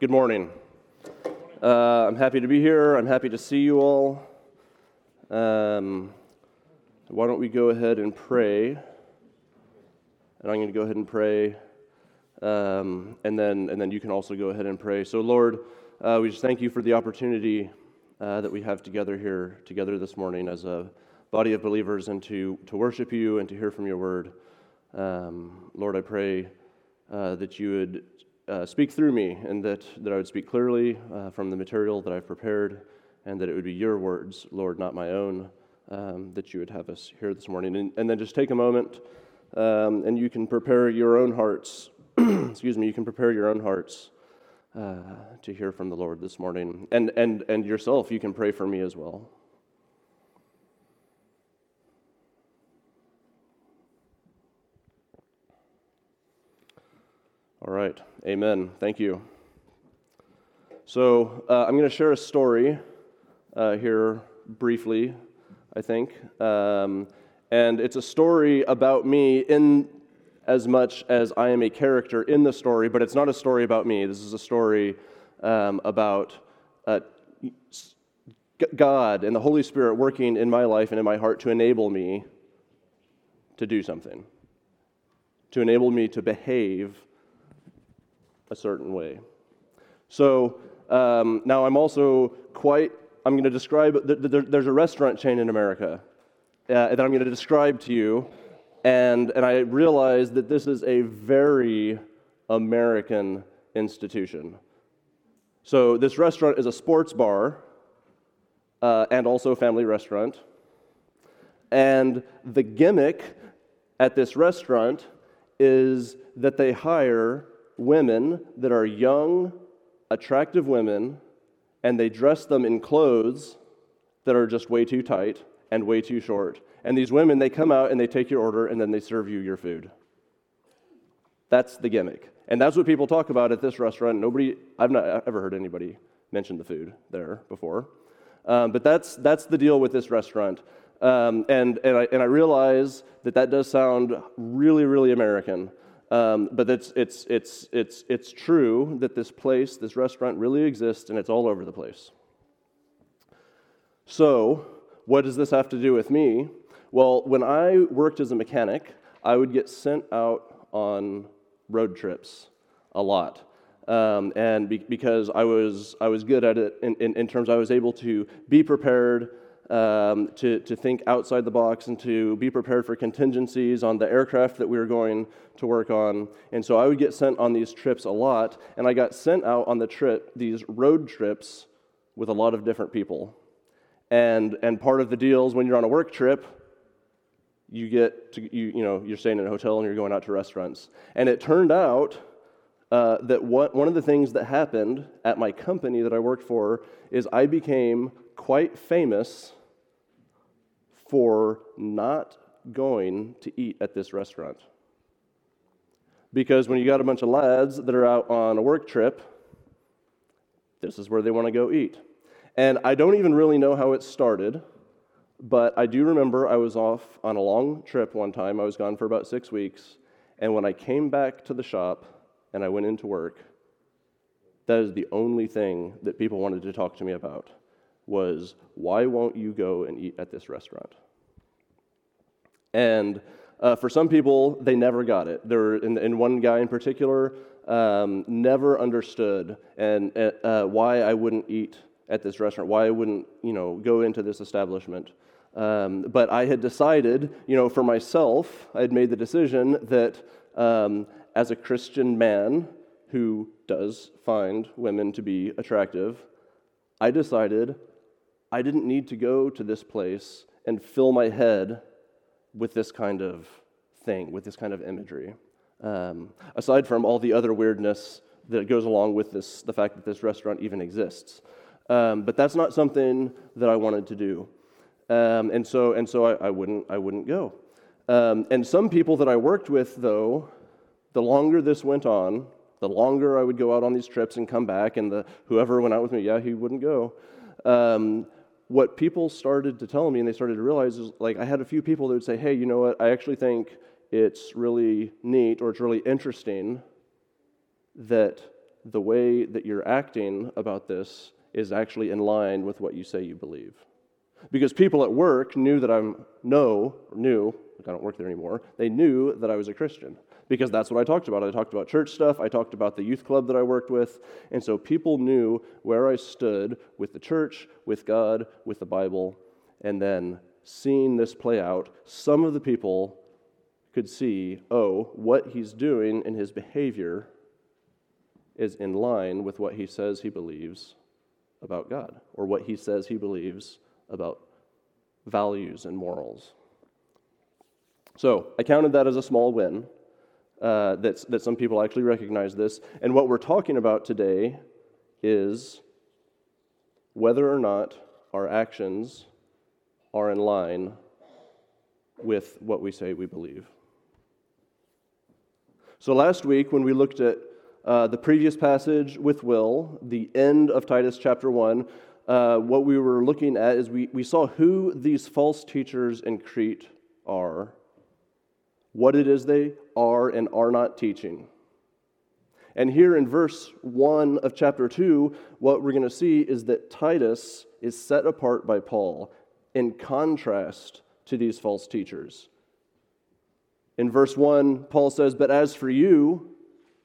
Good morning. Uh, I'm happy to be here. I'm happy to see you all. Um, why don't we go ahead and pray? And I'm going to go ahead and pray, um, and then and then you can also go ahead and pray. So, Lord, uh, we just thank you for the opportunity uh, that we have together here together this morning as a body of believers, and to to worship you and to hear from your word. Um, Lord, I pray uh, that you would uh, speak through me and that, that I would speak clearly uh, from the material that I've prepared and that it would be your words, Lord, not my own, um, that you would have us here this morning. And, and then just take a moment um, and you can prepare your own hearts. Excuse me, you can prepare your own hearts uh, to hear from the Lord this morning. And, and, and yourself, you can pray for me as well. All right. Amen. Thank you. So uh, I'm going to share a story uh, here briefly, I think. Um, and it's a story about me in as much as I am a character in the story, but it's not a story about me. This is a story um, about uh, God and the Holy Spirit working in my life and in my heart to enable me to do something, to enable me to behave a certain way. So um, now I'm also quite, I'm going to describe, there's a restaurant chain in America uh, that I'm going to describe to you. And, and I realize that this is a very American institution. So this restaurant is a sports bar uh, and also a family restaurant. And the gimmick at this restaurant is that they hire women that are young, attractive women, and they dress them in clothes that are just way too tight and way too short. And these women, they come out and they take your order and then they serve you your food. That's the gimmick. And that's what people talk about at this restaurant. Nobody, I've not ever heard anybody mention the food there before. Um, but that's, that's the deal with this restaurant. Um, and, and, I, and I realize that that does sound really, really American. Um, but it's, it's, it's, it's, it's true that this place, this restaurant, really exists and it's all over the place. So, what does this have to do with me? Well, when I worked as a mechanic, I would get sent out on road trips a lot. Um, and be, because I was, I was good at it in, in, in terms I was able to be prepared um, to, to think outside the box and to be prepared for contingencies on the aircraft that we were going to work on. And so I would get sent on these trips a lot, and I got sent out on the trip, these road trips, with a lot of different people. And, and part of the deal is when you're on a work trip, you get to, you, you know, you're staying in a hotel and you're going out to restaurants. And it turned out uh, that what, one of the things that happened at my company that I worked for is I became quite famous for not going to eat at this restaurant. Because when you got a bunch of lads that are out on a work trip, this is where they want to go eat. And I don't even really know how it started, but I do remember I was off on a long trip one time. I was gone for about six weeks. And when I came back to the shop and I went into work, that is the only thing that people wanted to talk to me about was why won't you go and eat at this restaurant? And uh, for some people, they never got it. There, and, and one guy in particular um, never understood and uh, uh, why I wouldn't eat at this restaurant, why I wouldn't, you know, go into this establishment. Um, but I had decided, you know, for myself, I had made the decision that um, as a Christian man who does find women to be attractive, I decided I didn't need to go to this place and fill my head with this kind of thing, with this kind of imagery. Um, aside from all the other weirdness that goes along with this, the fact that this restaurant even exists. Um, but that's not something that I wanted to do. Um, and so, and so I, I, wouldn't, I wouldn't go. Um, and some people that I worked with, though, the longer this went on, the longer I would go out on these trips and come back, and the, whoever went out with me, yeah, he wouldn't go. Um, what people started to tell me and they started to realize is like I had a few people that would say, hey, you know what, I actually think it's really neat or it's really interesting that the way that you're acting about this is actually in line with what you say you believe. Because people at work knew that I'm, know, knew, I don't work there anymore, they knew that I was a Christian. Because that's what I talked about. I talked about church stuff, I talked about the youth club that I worked with. And so people knew where I stood with the church, with God, with the Bible. And then seeing this play out, some of the people could see, oh, what he's doing in his behavior is in line with what he says he believes about God, or what he says he believes about values and morals. So I counted that as a small win. Uh, that, that some people actually recognize this. And what we're talking about today is whether or not our actions are in line with what we say we believe. So last week, when we looked at uh, the previous passage with Will, the end of Titus chapter 1, uh, what we were looking at is we, we saw who these false teachers in Crete are, what it is they are and are not teaching. And here in verse 1 of chapter 2, what we're going to see is that Titus is set apart by Paul in contrast to these false teachers. In verse 1, Paul says, But as for you,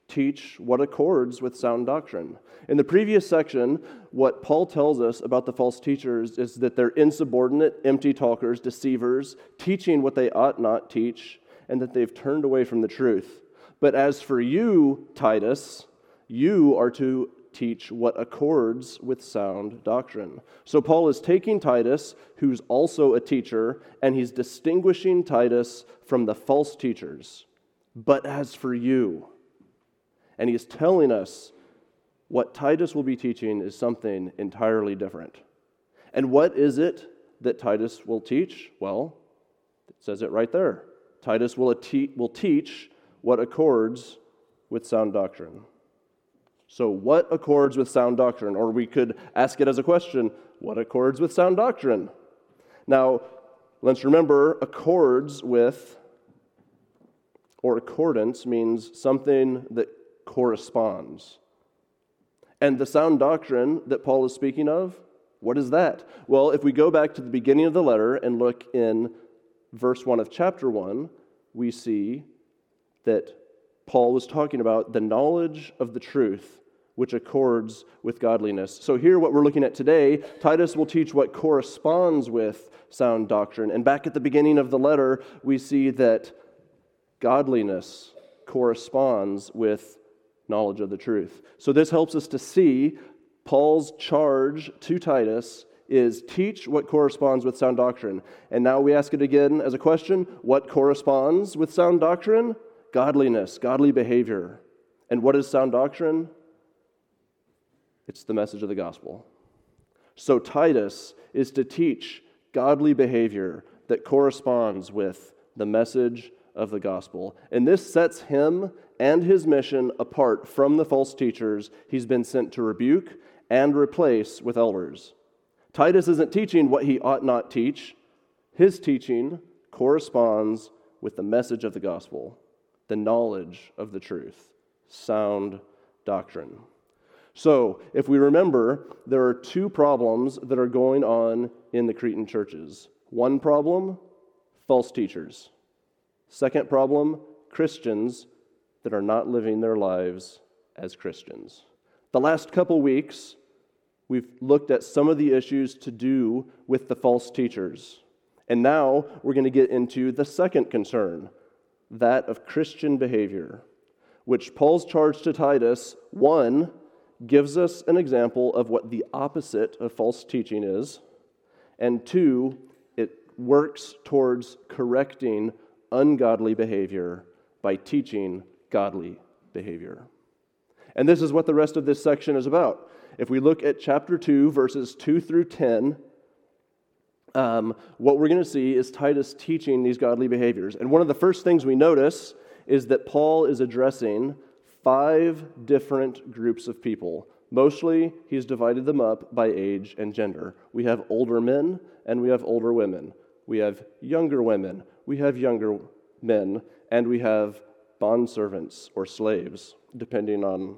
teach what accords with sound doctrine. In the previous section, what Paul tells us about the false teachers is that they're insubordinate, empty talkers, deceivers, teaching what they ought not teach, and that they've turned away from the truth. But as for you, Titus, you are to teach what accords with sound doctrine. So Paul is taking Titus, who's also a teacher, and he's distinguishing Titus from the false teachers. But as for you, and he's telling us what Titus will be teaching is something entirely different. And what is it that Titus will teach? Well, it says it right there. Titus will, will teach what accords with sound doctrine. So, what accords with sound doctrine? Or we could ask it as a question what accords with sound doctrine? Now, let's remember accords with, or accordance means something that corresponds. And the sound doctrine that Paul is speaking of, what is that? Well, if we go back to the beginning of the letter and look in verse 1 of chapter 1, we see that Paul was talking about the knowledge of the truth which accords with godliness. So, here, what we're looking at today, Titus will teach what corresponds with sound doctrine. And back at the beginning of the letter, we see that godliness corresponds with knowledge of the truth. So, this helps us to see Paul's charge to Titus is teach what corresponds with sound doctrine. And now we ask it again as a question what corresponds with sound doctrine? Godliness, godly behavior. And what is sound doctrine? It's the message of the gospel. So, Titus is to teach godly behavior that corresponds with the message of the gospel. And this sets him and his mission apart from the false teachers he's been sent to rebuke and replace with elders. Titus isn't teaching what he ought not teach. His teaching corresponds with the message of the gospel, the knowledge of the truth, sound doctrine. So, if we remember, there are two problems that are going on in the Cretan churches. One problem, false teachers. Second problem, Christians that are not living their lives as Christians. The last couple weeks, we've looked at some of the issues to do with the false teachers. And now we're going to get into the second concern that of Christian behavior, which Paul's charge to Titus, one, gives us an example of what the opposite of false teaching is, and two, it works towards correcting ungodly behavior by teaching godly behavior. And this is what the rest of this section is about. If we look at chapter 2, verses 2 through 10, um, what we're going to see is Titus teaching these godly behaviors. And one of the first things we notice is that Paul is addressing five different groups of people. Mostly, he's divided them up by age and gender. We have older men and we have older women. We have younger women, we have younger men, and we have bondservants or slaves, depending on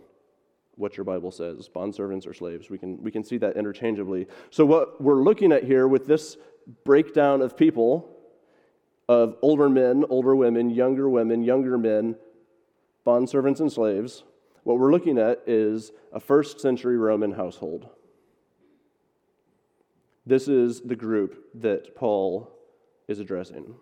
what your Bible says, bondservants or slaves. We can, we can see that interchangeably. So, what we're looking at here with this breakdown of people, of older men, older women, younger women, younger men, bondservants and slaves, what we're looking at is a first century Roman household. This is the group that Paul is addressing.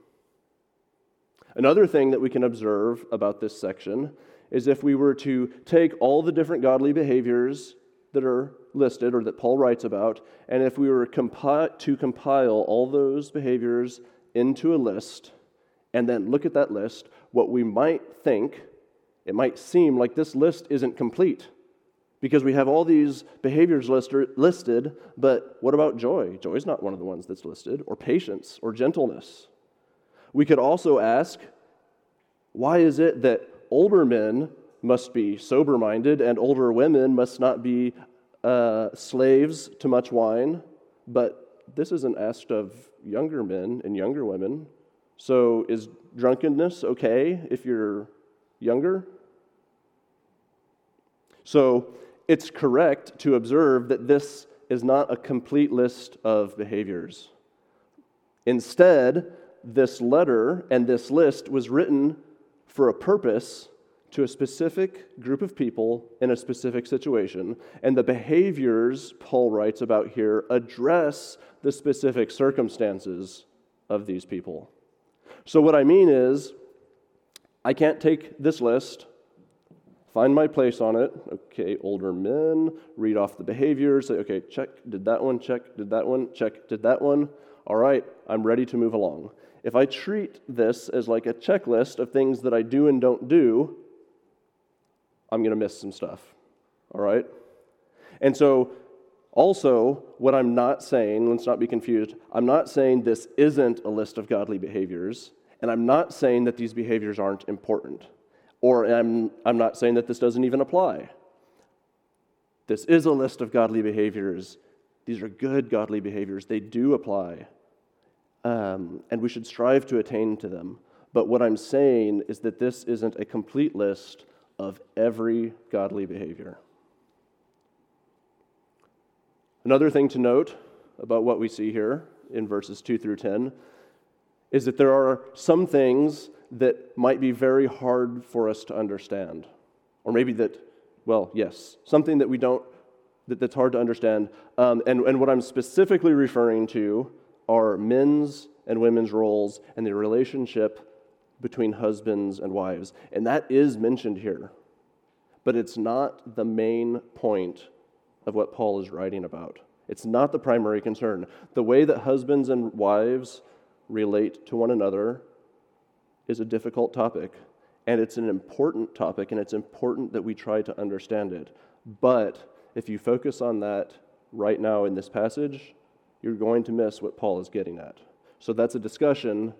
Another thing that we can observe about this section is if we were to take all the different godly behaviors that are listed or that Paul writes about, and if we were compi- to compile all those behaviors into a list and then look at that list, what we might think, it might seem like this list isn't complete because we have all these behaviors listed, but what about joy? Joy is not one of the ones that's listed, or patience, or gentleness. We could also ask, why is it that older men must be sober minded and older women must not be uh, slaves to much wine? But this isn't asked of younger men and younger women. So is drunkenness okay if you're younger? So it's correct to observe that this is not a complete list of behaviors. Instead, this letter and this list was written for a purpose to a specific group of people in a specific situation. And the behaviors Paul writes about here address the specific circumstances of these people. So, what I mean is, I can't take this list find my place on it. Okay, older men, read off the behaviors, say, okay, check, did that one, check, did that one, check, did that one. All right, I'm ready to move along. If I treat this as like a checklist of things that I do and don't do, I'm going to miss some stuff. All right? And so, also, what I'm not saying, let's not be confused, I'm not saying this isn't a list of godly behaviors, and I'm not saying that these behaviors aren't important. Or I'm, I'm not saying that this doesn't even apply. This is a list of godly behaviors. These are good godly behaviors. They do apply. Um, and we should strive to attain to them. But what I'm saying is that this isn't a complete list of every godly behavior. Another thing to note about what we see here in verses 2 through 10 is that there are some things that might be very hard for us to understand. Or maybe that, well, yes, something that we don't, that, that's hard to understand. Um, and, and what I'm specifically referring to are men's and women's roles and the relationship between husbands and wives. And that is mentioned here. But it's not the main point of what Paul is writing about. It's not the primary concern. The way that husbands and wives relate to one another is a difficult topic, and it's an important topic, and it's important that we try to understand it. But if you focus on that right now in this passage, you're going to miss what Paul is getting at. So that's a discussion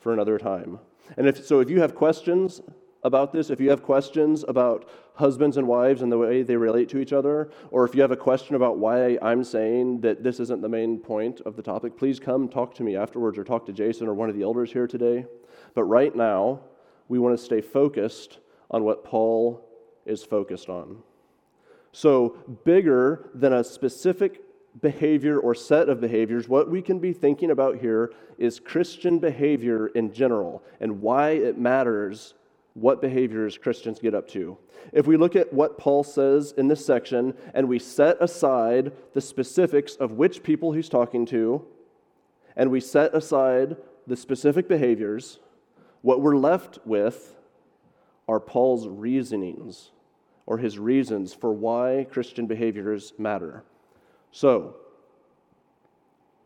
for another time. And if so, if you have questions about this, if you have questions about husbands and wives and the way they relate to each other, or if you have a question about why I'm saying that this isn't the main point of the topic, please come talk to me afterwards or talk to Jason or one of the elders here today. But right now, we want to stay focused on what Paul is focused on. So, bigger than a specific behavior or set of behaviors, what we can be thinking about here is Christian behavior in general and why it matters what behaviors Christians get up to. If we look at what Paul says in this section and we set aside the specifics of which people he's talking to, and we set aside the specific behaviors, what we're left with are Paul's reasonings or his reasons for why Christian behaviors matter. So,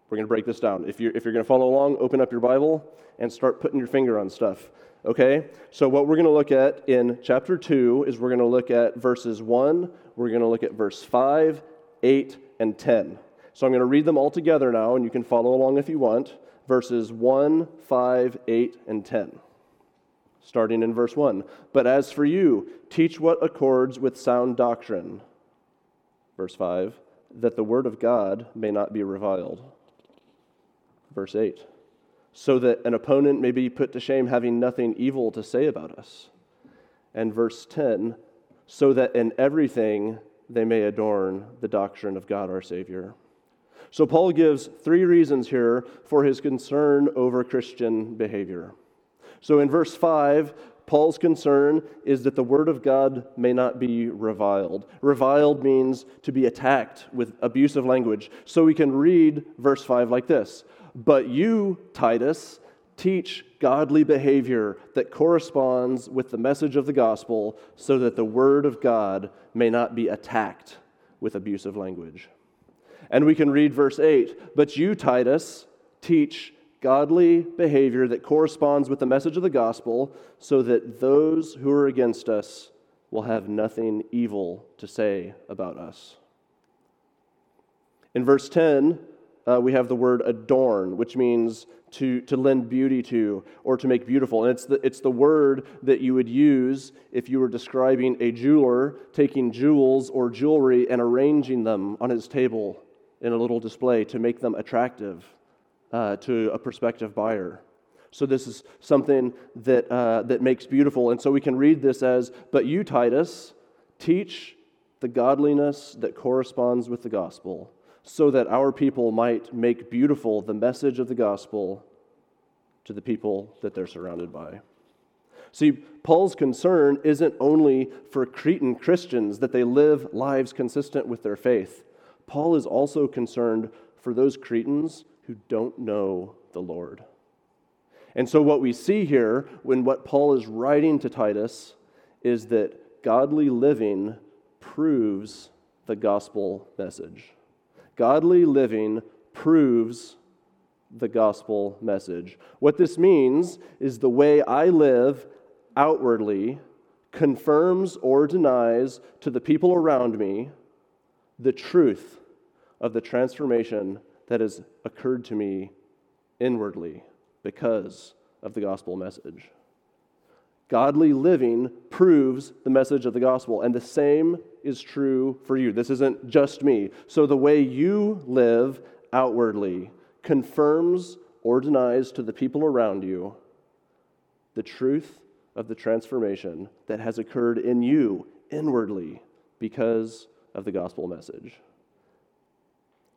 we're going to break this down. If you're, if you're going to follow along, open up your Bible and start putting your finger on stuff. Okay? So, what we're going to look at in chapter 2 is we're going to look at verses 1, we're going to look at verse 5, 8, and 10. So, I'm going to read them all together now, and you can follow along if you want. Verses 1, 5, 8, and 10. Starting in verse 1. But as for you, teach what accords with sound doctrine. Verse 5. That the word of God may not be reviled. Verse 8 so that an opponent may be put to shame, having nothing evil to say about us. And verse 10 so that in everything they may adorn the doctrine of God our Savior. So, Paul gives three reasons here for his concern over Christian behavior. So, in verse 5, Paul's concern is that the word of God may not be reviled. Reviled means to be attacked with abusive language. So, we can read verse 5 like this But you, Titus, teach godly behavior that corresponds with the message of the gospel so that the word of God may not be attacked with abusive language. And we can read verse 8 But you, Titus, teach godly behavior that corresponds with the message of the gospel, so that those who are against us will have nothing evil to say about us. In verse 10, uh, we have the word adorn, which means to, to lend beauty to or to make beautiful. And it's the, it's the word that you would use if you were describing a jeweler taking jewels or jewelry and arranging them on his table in a little display to make them attractive uh, to a prospective buyer. So, this is something that, uh, that makes beautiful. And so we can read this as But you, Titus, teach the godliness that corresponds with the gospel, so that our people might make beautiful the message of the gospel to the people that they're surrounded by. See, Paul's concern isn't only for Cretan Christians that they live lives consistent with their faith. Paul is also concerned for those Cretans who don't know the Lord. And so, what we see here when what Paul is writing to Titus is that godly living proves the gospel message. Godly living proves the gospel message. What this means is the way I live outwardly confirms or denies to the people around me the truth of the transformation that has occurred to me inwardly because of the gospel message. Godly living proves the message of the gospel, and the same is true for you. This isn't just me. So, the way you live outwardly confirms or denies to the people around you the truth of the transformation that has occurred in you inwardly because of the gospel message.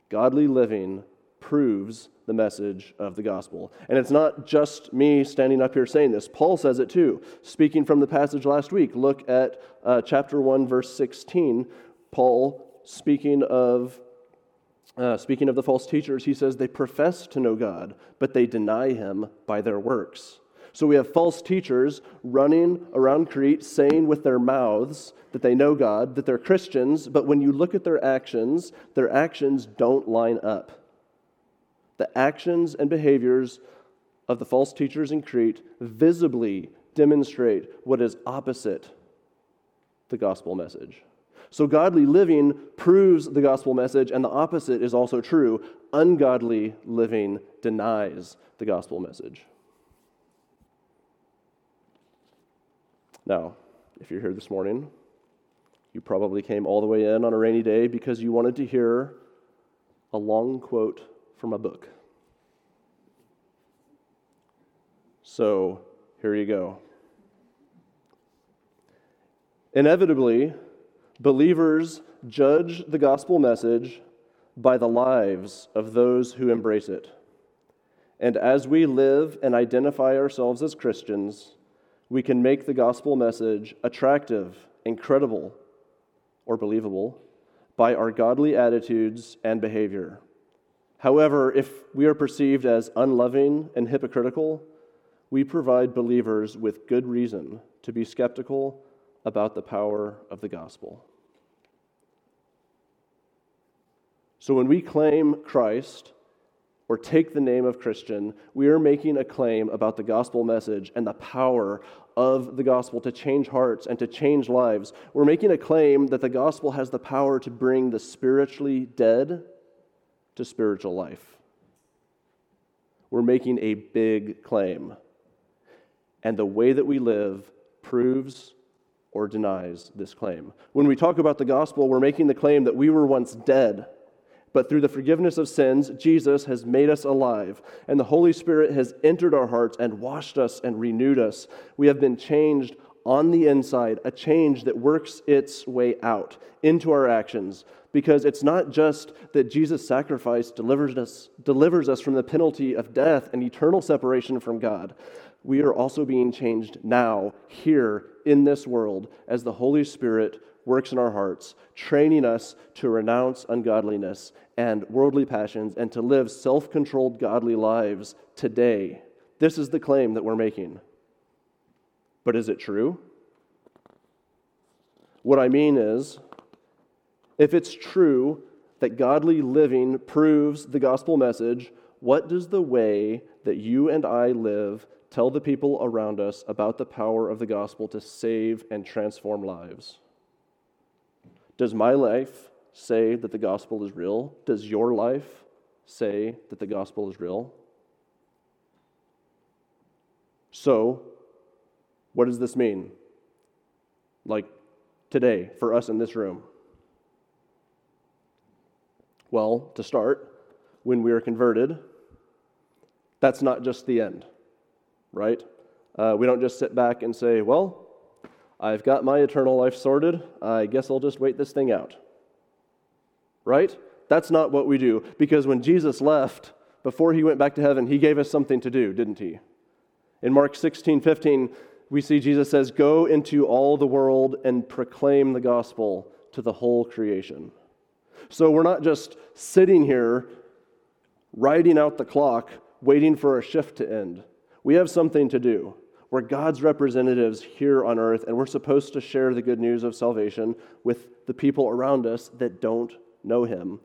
Godly living proves the message of the gospel. And it's not just me standing up here saying this. Paul says it too. Speaking from the passage last week, look at uh, chapter 1, verse 16. Paul, speaking of, uh, speaking of the false teachers, he says they profess to know God, but they deny him by their works. So we have false teachers running around Crete saying with their mouths that they know God, that they're Christians, but when you look at their actions, their actions don't line up. The actions and behaviors of the false teachers in Crete visibly demonstrate what is opposite the gospel message. So, godly living proves the gospel message, and the opposite is also true. Ungodly living denies the gospel message. Now, if you're here this morning, you probably came all the way in on a rainy day because you wanted to hear a long quote from a book. So, here you go. Inevitably, believers judge the gospel message by the lives of those who embrace it. And as we live and identify ourselves as Christians, we can make the gospel message attractive, incredible, or believable by our godly attitudes and behavior. However, if we are perceived as unloving and hypocritical, we provide believers with good reason to be skeptical about the power of the gospel. So when we claim Christ, or take the name of Christian, we are making a claim about the gospel message and the power of the gospel to change hearts and to change lives. We're making a claim that the gospel has the power to bring the spiritually dead to spiritual life. We're making a big claim. And the way that we live proves or denies this claim. When we talk about the gospel, we're making the claim that we were once dead but through the forgiveness of sins, Jesus has made us alive, and the Holy Spirit has entered our hearts and washed us and renewed us. We have been changed on the inside, a change that works its way out into our actions. Because it's not just that Jesus' sacrifice delivers us, delivers us from the penalty of death and eternal separation from God. We are also being changed now, here in this world, as the Holy Spirit works in our hearts, training us to renounce ungodliness and worldly passions and to live self controlled, godly lives today. This is the claim that we're making. But is it true? What I mean is, if it's true that godly living proves the gospel message, what does the way that you and I live tell the people around us about the power of the gospel to save and transform lives? Does my life say that the gospel is real? Does your life say that the gospel is real? So, what does this mean? Like today, for us in this room? Well, to start, when we are converted, that's not just the end, right? Uh, we don't just sit back and say, well, I've got my eternal life sorted. I guess I'll just wait this thing out. Right? That's not what we do. Because when Jesus left, before he went back to heaven, he gave us something to do, didn't he? In Mark 16, 15, we see Jesus says, Go into all the world and proclaim the gospel to the whole creation. So we're not just sitting here riding out the clock, waiting for a shift to end. We have something to do. We're God's representatives here on earth, and we're supposed to share the good news of salvation with the people around us that don't know Him.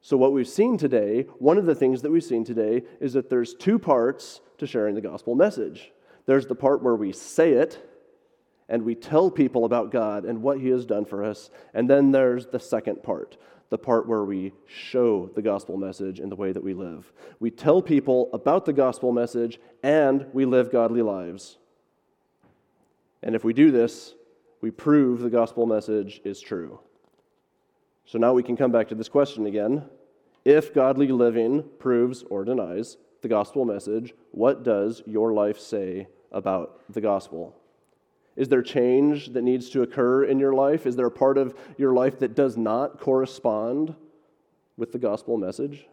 So, what we've seen today, one of the things that we've seen today, is that there's two parts to sharing the gospel message. There's the part where we say it and we tell people about God and what He has done for us. And then there's the second part, the part where we show the gospel message in the way that we live. We tell people about the gospel message and we live godly lives. And if we do this, we prove the gospel message is true. So now we can come back to this question again. If godly living proves or denies the gospel message, what does your life say about the gospel? Is there change that needs to occur in your life? Is there a part of your life that does not correspond with the gospel message?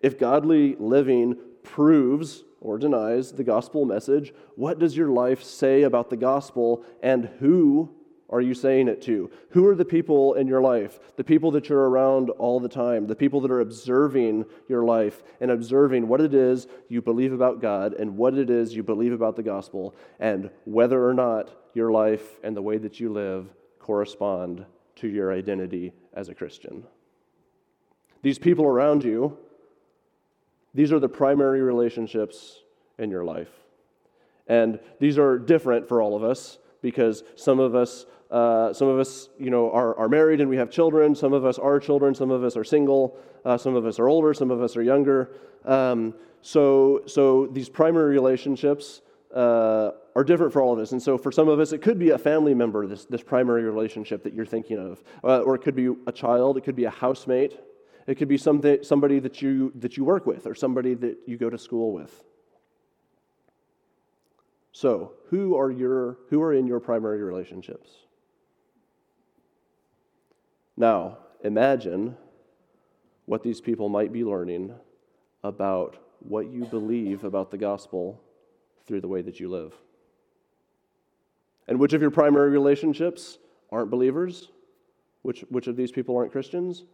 If godly living proves or denies the gospel message, what does your life say about the gospel and who are you saying it to? Who are the people in your life? The people that you're around all the time, the people that are observing your life and observing what it is you believe about God and what it is you believe about the gospel, and whether or not your life and the way that you live correspond to your identity as a Christian. These people around you, these are the primary relationships in your life. And these are different for all of us because some of us uh, some of us, you know, are, are married and we have children. Some of us are children. Some of us are single. Uh, some of us are older. Some of us are younger. Um, so, so these primary relationships uh, are different for all of us. And so for some of us, it could be a family member, this, this primary relationship that you're thinking of. Uh, or it could be a child. It could be a housemate. It could be something, somebody that you, that you work with or somebody that you go to school with. So, who are, your, who are in your primary relationships? Now, imagine what these people might be learning about what you believe about the gospel through the way that you live. And which of your primary relationships aren't believers? Which, which of these people aren't Christians?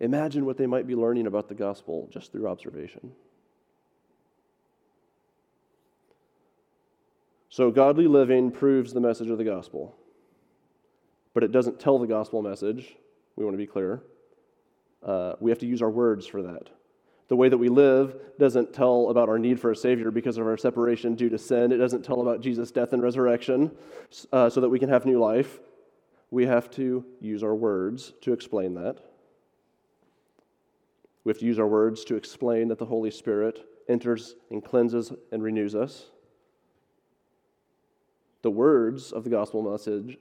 Imagine what they might be learning about the gospel just through observation. So, godly living proves the message of the gospel, but it doesn't tell the gospel message we want to be clear. Uh, we have to use our words for that. The way that we live doesn't tell about our need for a Savior because of our separation due to sin. It doesn't tell about Jesus' death and resurrection uh, so that we can have new life. We have to use our words to explain that. We have to use our words to explain that the Holy Spirit enters and cleanses and renews us. The words of the gospel message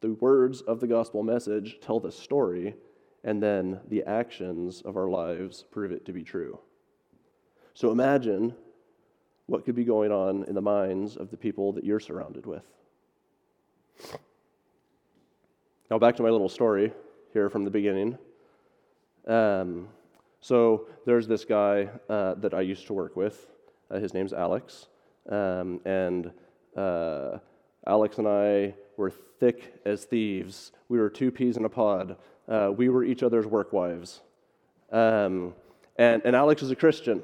the words of the gospel message tell the story, and then the actions of our lives prove it to be true. So imagine what could be going on in the minds of the people that you're surrounded with. Now, back to my little story here from the beginning. Um, so, there's this guy uh, that I used to work with. Uh, his name's Alex. Um, and uh, Alex and I were thick as thieves. We were two peas in a pod. Uh, we were each other's work wives. Um, and, and Alex is a Christian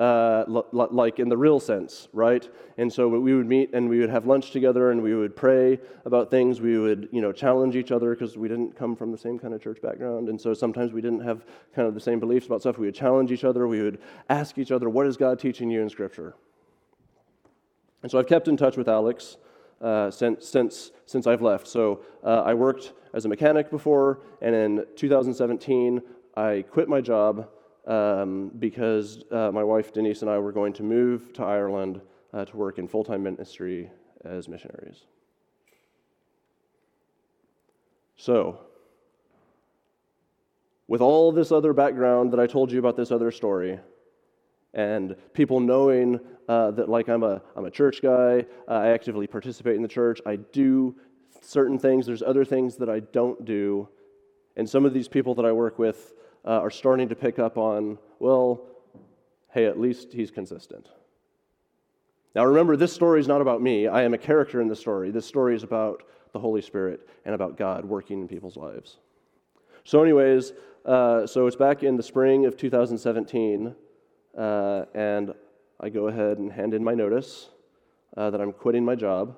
uh, l- l- like in the real sense, right? And so we would meet and we would have lunch together and we would pray about things. We would, you know, challenge each other because we didn't come from the same kind of church background. And so sometimes we didn't have kind of the same beliefs about stuff. We would challenge each other. We would ask each other, what is God teaching you in Scripture? And so I've kept in touch with Alex uh, since, since, since I've left. So uh, I worked as a mechanic before, and in 2017, I quit my job um, because uh, my wife Denise and I were going to move to Ireland uh, to work in full time ministry as missionaries. So, with all this other background that I told you about this other story, and people knowing uh, that like I'm a, I'm a church guy, uh, I actively participate in the church, I do certain things, there's other things that I don't do, and some of these people that I work with uh, are starting to pick up on, well, hey, at least he's consistent. Now remember, this story is not about me. I am a character in the story. This story is about the Holy Spirit and about God working in people's lives. So, anyways, uh, so it's back in the spring of 2017, uh, and I go ahead and hand in my notice uh, that I'm quitting my job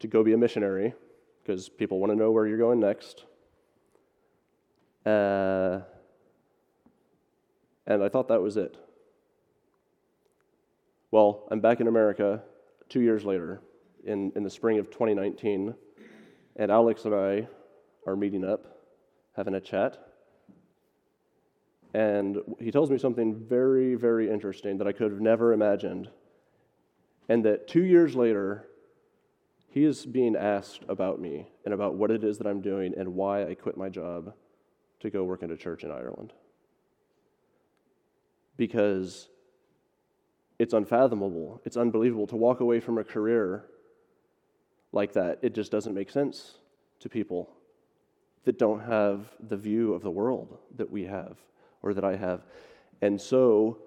to go be a missionary because people want to know where you're going next. Uh, and I thought that was it. Well, I'm back in America two years later, in, in the spring of 2019, and Alex and I are meeting up, having a chat. And he tells me something very, very interesting that I could have never imagined. And that two years later, he is being asked about me and about what it is that I'm doing and why I quit my job to go work in a church in Ireland. Because it's unfathomable, it's unbelievable to walk away from a career like that. It just doesn't make sense to people that don't have the view of the world that we have or that I have. And so,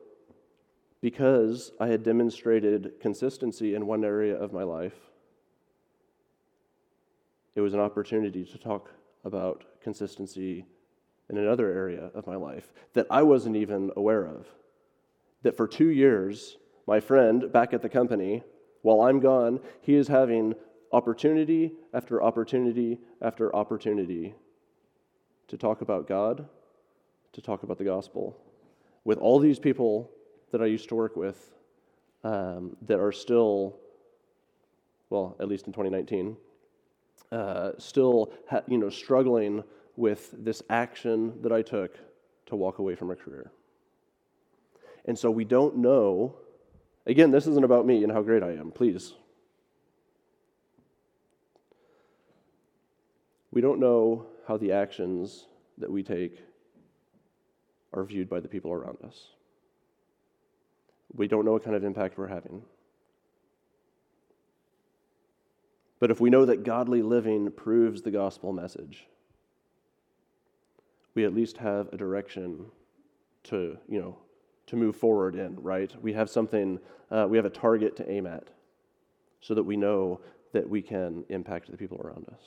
because I had demonstrated consistency in one area of my life, it was an opportunity to talk about consistency in another area of my life that I wasn't even aware of. That for two years, my friend back at the company, while I'm gone, he is having opportunity after opportunity after opportunity to talk about God, to talk about the gospel with all these people that I used to work with um, that are still, well, at least in 2019, uh, still ha- you know struggling with this action that I took to walk away from a career. And so we don't know. Again, this isn't about me and how great I am, please. We don't know how the actions that we take are viewed by the people around us. We don't know what kind of impact we're having. But if we know that godly living proves the gospel message, we at least have a direction to, you know, to move forward in, right? We have something, uh, we have a target to aim at so that we know that we can impact the people around us.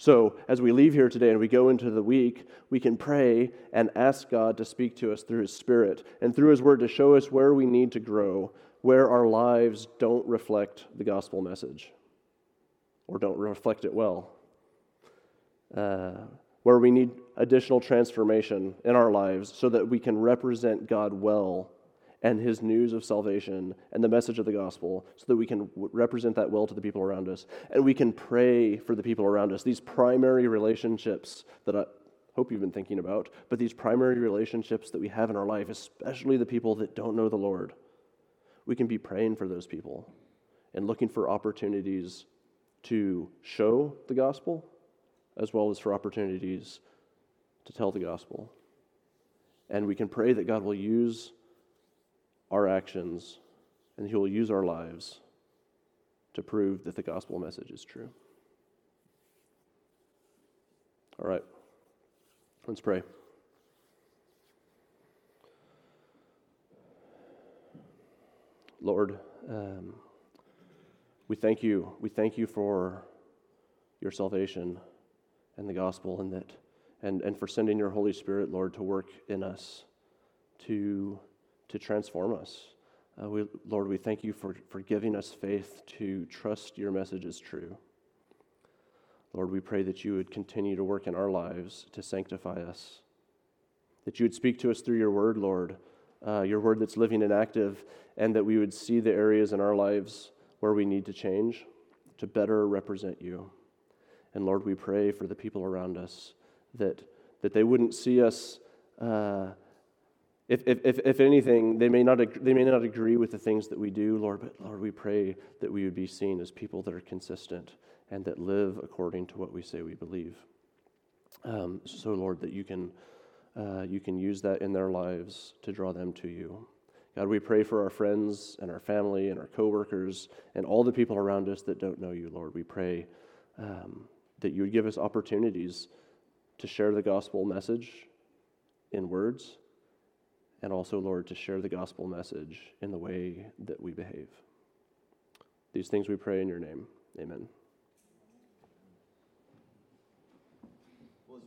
So, as we leave here today and we go into the week, we can pray and ask God to speak to us through His Spirit and through His Word to show us where we need to grow, where our lives don't reflect the gospel message or don't reflect it well. Uh, where we need additional transformation in our lives so that we can represent God well and his news of salvation and the message of the gospel so that we can represent that well to the people around us and we can pray for the people around us these primary relationships that i hope you've been thinking about but these primary relationships that we have in our life especially the people that don't know the lord we can be praying for those people and looking for opportunities to show the gospel as well as for opportunities to tell the gospel. And we can pray that God will use our actions, and He will use our lives to prove that the gospel message is true. All right, let's pray. Lord, um, we thank you. We thank you for your salvation and the gospel and that and, and for sending your Holy Spirit, Lord, to work in us, to, to transform us. Uh, we, Lord, we thank you for, for giving us faith to trust your message is true. Lord, we pray that you would continue to work in our lives to sanctify us, that you would speak to us through your word, Lord, uh, your word that's living and active, and that we would see the areas in our lives where we need to change to better represent you. And Lord, we pray for the people around us that, that they wouldn't see us. Uh, if, if, if anything, they may, not, they may not agree with the things that we do, Lord, but Lord, we pray that we would be seen as people that are consistent and that live according to what we say we believe. Um, so, Lord, that you can, uh, you can use that in their lives to draw them to you. God, we pray for our friends and our family and our coworkers and all the people around us that don't know you, Lord. We pray um, that you would give us opportunities to share the gospel message in words, and also, Lord, to share the gospel message in the way that we behave. These things we pray in your name. Amen.